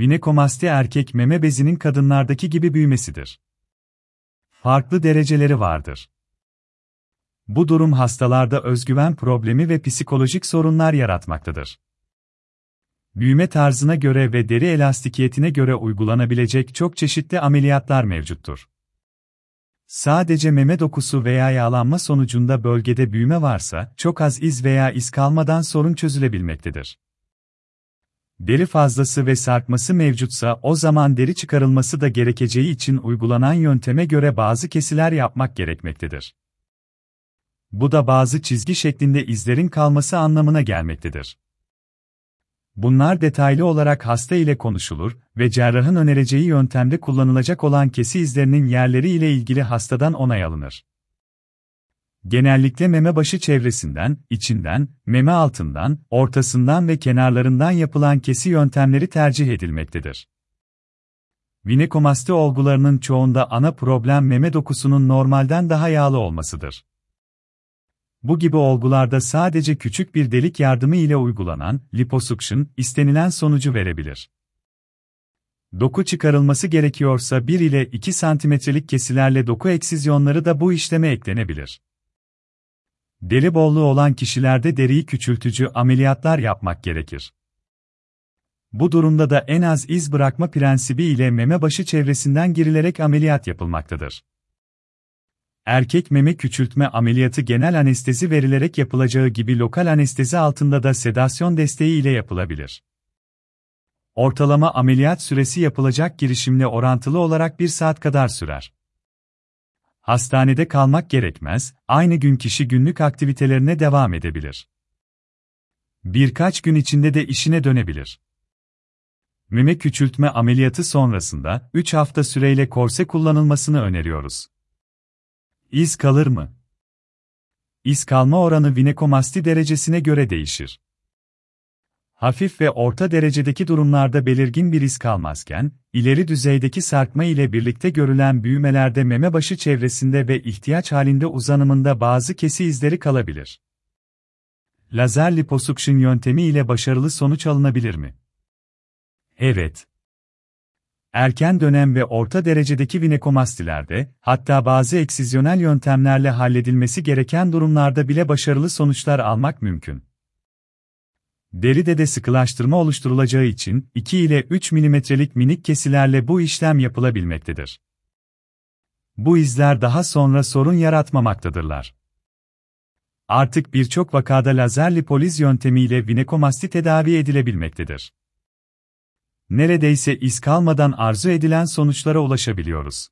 Vinekomasti erkek meme bezinin kadınlardaki gibi büyümesidir. Farklı dereceleri vardır. Bu durum hastalarda özgüven problemi ve psikolojik sorunlar yaratmaktadır. Büyüme tarzına göre ve deri elastikiyetine göre uygulanabilecek çok çeşitli ameliyatlar mevcuttur. Sadece meme dokusu veya yağlanma sonucunda bölgede büyüme varsa, çok az iz veya iz kalmadan sorun çözülebilmektedir. Deri fazlası ve sarkması mevcutsa o zaman deri çıkarılması da gerekeceği için uygulanan yönteme göre bazı kesiler yapmak gerekmektedir. Bu da bazı çizgi şeklinde izlerin kalması anlamına gelmektedir. Bunlar detaylı olarak hasta ile konuşulur ve cerrahın önereceği yöntemde kullanılacak olan kesi izlerinin yerleri ile ilgili hastadan onay alınır. Genellikle meme başı çevresinden, içinden, meme altından, ortasından ve kenarlarından yapılan kesi yöntemleri tercih edilmektedir. Vinekomasti olgularının çoğunda ana problem meme dokusunun normalden daha yağlı olmasıdır. Bu gibi olgularda sadece küçük bir delik yardımı ile uygulanan liposuction istenilen sonucu verebilir. Doku çıkarılması gerekiyorsa 1 ile 2 santimetrelik kesilerle doku eksizyonları da bu işleme eklenebilir. Deri bolluğu olan kişilerde deriyi küçültücü ameliyatlar yapmak gerekir. Bu durumda da en az iz bırakma prensibi ile meme başı çevresinden girilerek ameliyat yapılmaktadır. Erkek meme küçültme ameliyatı genel anestezi verilerek yapılacağı gibi lokal anestezi altında da sedasyon desteği ile yapılabilir. Ortalama ameliyat süresi yapılacak girişimle orantılı olarak bir saat kadar sürer. Hastanede kalmak gerekmez, aynı gün kişi günlük aktivitelerine devam edebilir. Birkaç gün içinde de işine dönebilir. Meme küçültme ameliyatı sonrasında 3 hafta süreyle korse kullanılmasını öneriyoruz. İz kalır mı? İz kalma oranı vinekomasti derecesine göre değişir. Hafif ve orta derecedeki durumlarda belirgin bir iz kalmazken, ileri düzeydeki sarkma ile birlikte görülen büyümelerde meme başı çevresinde ve ihtiyaç halinde uzanımında bazı kesi izleri kalabilir. Lazer liposuction yöntemi ile başarılı sonuç alınabilir mi? Evet. Erken dönem ve orta derecedeki vinekomastilerde, hatta bazı eksizyonel yöntemlerle halledilmesi gereken durumlarda bile başarılı sonuçlar almak mümkün. Deride de sıkılaştırma oluşturulacağı için 2 ile 3 milimetrelik minik kesilerle bu işlem yapılabilmektedir. Bu izler daha sonra sorun yaratmamaktadırlar. Artık birçok vakada lazer lipoliz yöntemiyle vinekomasti tedavi edilebilmektedir. Neredeyse iz kalmadan arzu edilen sonuçlara ulaşabiliyoruz.